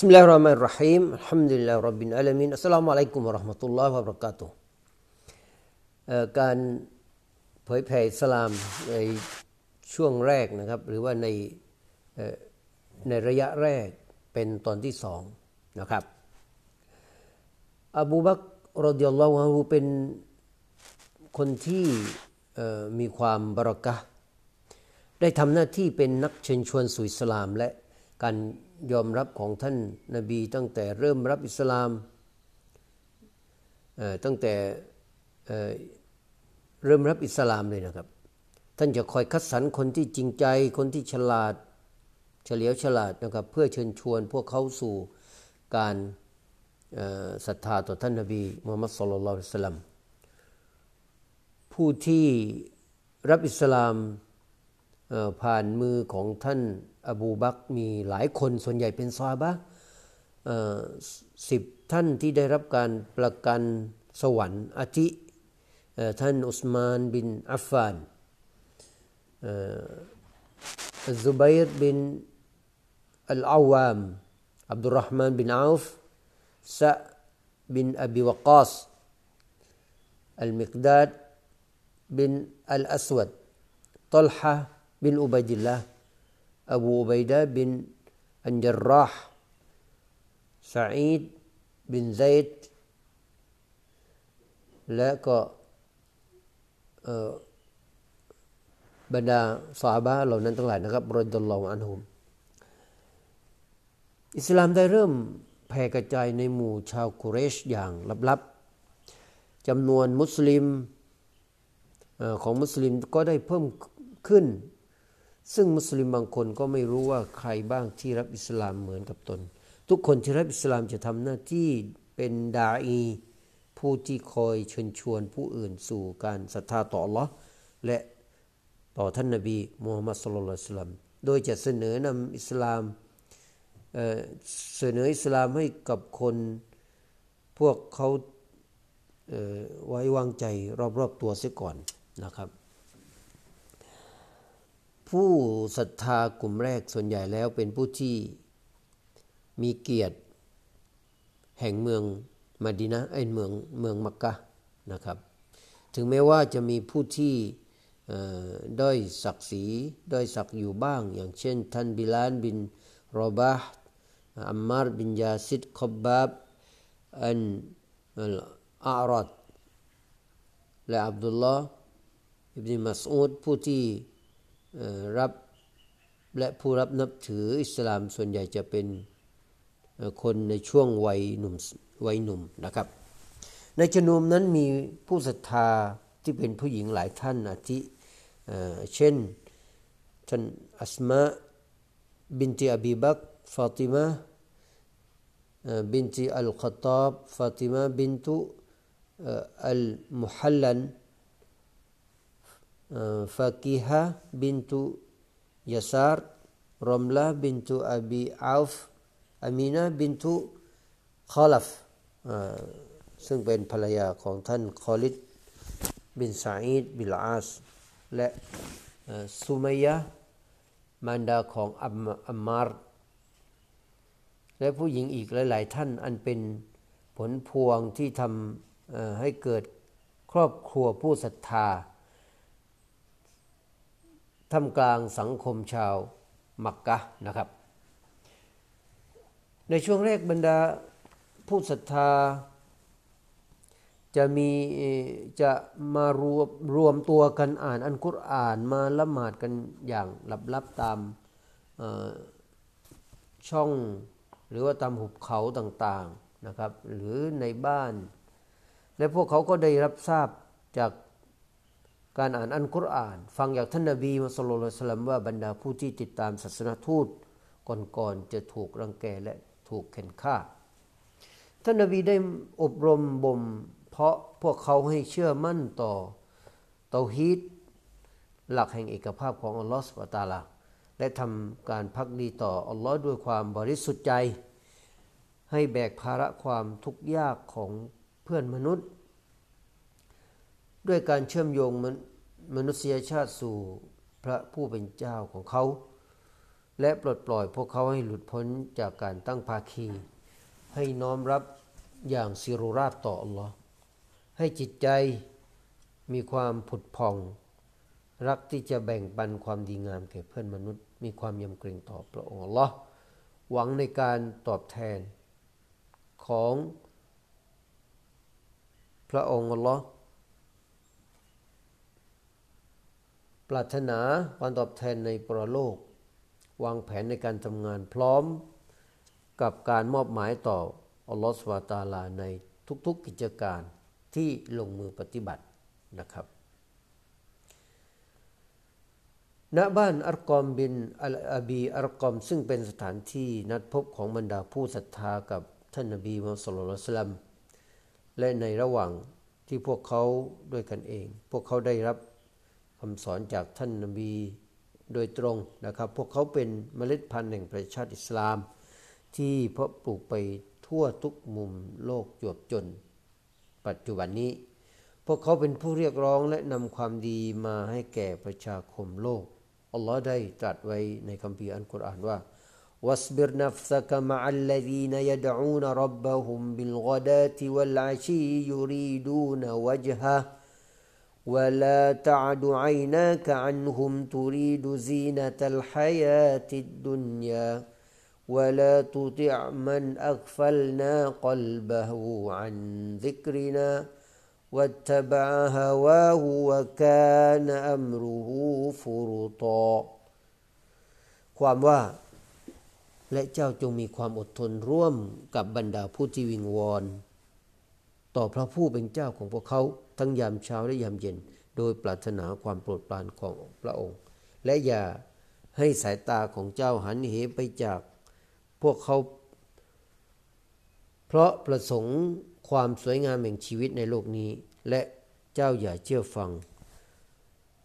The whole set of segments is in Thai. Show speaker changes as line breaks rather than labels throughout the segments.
Bismillahirrahmanirrahim. Alhamdulillah Rabbil Alamin. Assalamualaikum warahmatullahi wabarakatuh การเผยแผ่อิสลามในช่วงแรกนะครับ หรือว่าในในระยะแรกเป็นตอนที่สองนะครับ อบูบักรดิยัลลอฮฺเป็นคนที่มีความบรักะได้ทำหน้าที่เป็นนักเชิญชวนสู่อิสลามและการ ยอมรับของท่านนาบี ตั้งแต่เริ่มรับอิสลามเอ่อตั้งแต่เอ่อเริ่มรับอิสลามเลยนะครับ ท่านจะคอยคัดสรรคนที่จริงใจคนที่ฉลาด เฉลียวฉลาดนะครับ เพื่อเชิญชวนพวกเขาสู่การอ่อศรัทธาต่อท่านนาบีมุฮัมมัดสุลลัลลอฮุสลัมผู้ที่รับอิสลาม ผ่านมือของท่านอบูบักมีหลายคนส่วนใหญ่เป็นซาบะสิบท่านที่ได้รับการประกันสวรรค์อาทิท่านอุสมานบินอัฟฟานซุบัยร์บินอัลอาวามอับดุลรหมานบินอาฟซะบินอบีวกาสอัลมิกดาดบินอัลอสวดตัลฮะ บินอุบัยดิลละอบูอุบัยดะบินอันจรราห์ซาอิดบินไซดและก็บรรดาสาบะเหล่านั้นทั้งหลายนะครับรดลลออันหุม อิสลามได้เริ่มแผ่กระจายในหมู่ชาวกุเรชอย่างลับๆจำนวนมุสลิมของมุสลิมก็ได้เพิ่มขึ้น ซึ่งมุสลิมบางคนก็ไม่รู้ว่าใครบ้างที่รับอิสลามเหมือนกับตน ทุกคนที่รับอิสลามจะทำหน้าที่เป็นดาอีผู้ที่คอยเชิญชวนผู้อื่นสู่การศรัทธาต่อ Allah และต่อท่านนบีมูฮัมมัดสุลลัลสลัมโดยจะเสนอนำอิสลามเเสนออิสลามให้กับคนพวกเขาเไว้วางใจรอบๆตัวเสียก่อนนะครับ ผู้ศรัทธากลุ่มแรกส่วนใหญ่แล้วเป็นผู้ที่มีเกียรติ แห่งเมืองมาดินะไอ้เมืองเมืองมักกะนะครับ ถึงแม้ว่าจะมีผู้ที่ด้อยศักดิ์ศรีด้อยศักดิ์อยู่บ้าง อย่างเช่น ท่านบิลานบินรอบาห์อัมมารบินยาซิดคอบบาบอันอัลอารัดและอับดุลลอฮ์อิบนมัสอูดผู้ที่ รับและผู้รับนับถืออิสลามส่วนใหญ่จะเป็นคนในช่วงวัยหนุ่มวัยหนุ่มนะครับ ในจำนวนนั้นมีผู้ศรัทธาที่เป็นผู้หญิงหลายท่านอาทิเช่นท่านอัสมาบินติอบีบักฟาติมาบินติอัลขตาบฟาติมาบินตุอัลมุฮัลลัน Fakihah bintu Yasar, Romlah bintu Abi Auf, Amina bintu Khalaf ซึ่งเป็นภรรยาของท่านคอลิดบินซาอิดบิลอาส และซุมัยะมารดาของอัมอัมมารและผู้หญิงอีกหลาย ๆ ท่านอันเป็นผลพวงที่ทำให้เกิดครอบครัวผู้ศรัทธา ท่ามกลางสังคมชาวมักกะนะครับ ในช่วงแรกบรรดาผู้ศรัทธา จะมีจะมารวมรวมตัวกันอ่านอันกุรอานมาละหมาดกันอย่างลับๆตามช่องหรือว่าตามหุบเขาต่างๆนะครับ หรือในบ้าน และพวกเขาก็ได้รับทราบจาก การอ่านอันกุรอาน ฟังจากท่านนบีมุสลิมสลัมว่าบรรดาผู้ที่ติดตามศาสนาทูตก่อนๆจะถูกรังแกและถูกเข็นฆ่า ท่านนบีได้อบรมบ่มเพราะพวกเขาให้เชื่อมั่นต่อเตาฮีดหลักแห่งเอกภาพของอัลลอฮฺสุบตาลาและทำการพักดีต่ออัลลอฮ์ด้วยความบริสุทธิ์ใจ ให้แบกภาระความทุกข์ยากของเพื่อนมนุษย์ ด้วยการเชื่อมโยงมนุษยชาติสู่พระผู้เป็นเจ้าของเขา และปลดปล่อยพวกเขาให้หลุดพ้นจากการตั้งภาคี ให้น้อมรับอย่างสิรุราบต่ออัลลอฮ์ให้จิตใจมีความผุดผ่อง รักที่จะแบ่งปันความดีงามแก่เพื่อนมนุษย์ มีความยำเกรงต่อพระองค์อัลลอฮ์หวังในการตอบแทนของพระองค์อัลลอฮ์ ปรารถนาความตอบแทนในปรโลก วางแผนในการทำงานพร้อมกับการมอบหมายต่ออัลลอฮฺสวาตาลาในทุกๆกิจการที่ลงมือปฏิบัตินะครับ ณ บ้านอัลกอมบินอัลอาบีอัลกอม ซึ่งเป็นสถานที่นัดพบของบรรดาผู้ศรัทธากับท่านนบีมุฮัมมัดสุลตัลและในระหว่างที่พวกเขาด้วยกันเอง พวกเขาได้รับ คำสอนจากท่านนบีโดยตรงนะครับ พวกเขาเป็นเมล็ดพันธุ์แห่งประชาติอิสลาม ที่เพาะปลูกไปทั่วทุกมุมโลกจวบจน ปัจจุบันนี้ พวกเขาเป็นผู้เรียกร้องและนำความดีมาให้แก่ประชาคมโลก อัลลอฮ์ได้ตรัสไว้ในคัมภีร์อัลกุรอานว่า واصبر نفسك مع الذين يدعون ربهم بالغداة والعشي يريدون وجهه ولا تعد عيناك عنهم تريد زينة الحياة الدنيا ولا تطع من أغفلنا قلبه عن ذكرنا واتبع هواه وكان أمره فرطا ความว่า และเจ้าจงมีความอดทนร่วมกับบรรดาผู้ที่วิงวอนต่อพระผู้เป็นเจ้าของพวกเขา ทั้งยามเช้าและยามเย็น โดยปรารถนาความโปรดปรานของพระองค์ และอย่าให้สายตาของเจ้าหันเหไปจากพวกเขา เพราะประสงค์ความสวยงามแห่งชีวิตในโลกนี้ และเจ้าอย่าเชื่อฟัง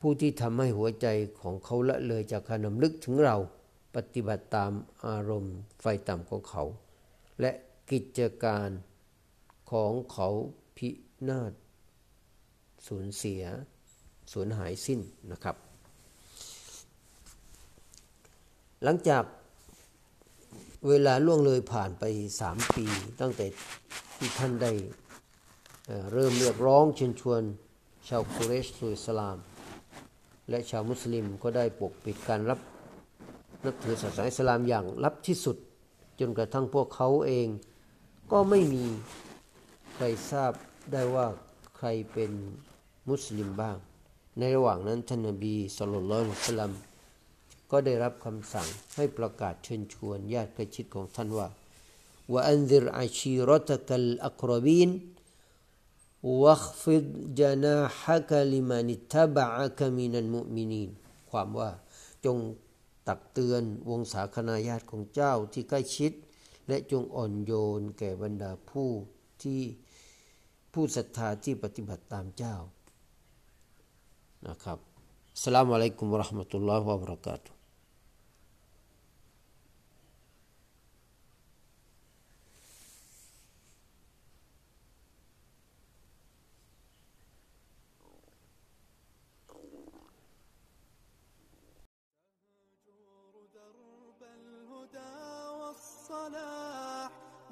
ผู้ที่ทำให้หัวใจของเขาละเลยจากการนำลึกถึงเราปฏิบัติตามอารมณ์ไฟต่ำของเขา และกิจการของเขาพินาศ สูญเสีย สูญหายสิ้นนะครับ หลังจากเวลาล่วงเลยผ่านไปสามปี ตั้งแต่ที่ท่านได้เริ่มเรียกร้องเชิญชวน ชาวกุเรชสู่อิสลาม และชาวมุสลิมก็ได้ปกปิดการรับนับถือศาสนาอิสลามอย่างลับที่สุด จนกระทั่งพวกเขาเองก็ไม่มีใครทราบได้ว่า ใครเป็นมุสลิมบ้าง ในระหว่างนั้นท่านนบีสุลต่านสลัมก็ได้รับคำสั่งให้ประกาศเชิญชวนญาติใกล้ชิดของท่านว่าว่าอันซิรอาชีรตะกัลอัครบีนวัคฟิดจนาฮะกลิมานิทบะอะกมินันมุมินีนความว่าจงตักเตือนวงศาคณาญาติของเจ้าที่ใกล้ชิด และจงอ่อนโยนแก่บรรดาผู้ที่ ผู้ศรัทธาที่ปฏิบัติตามเจ้านะครับสลามอะลัยกุมวะราะห์มะตุลลอฮ์วะบะเราะกาตุ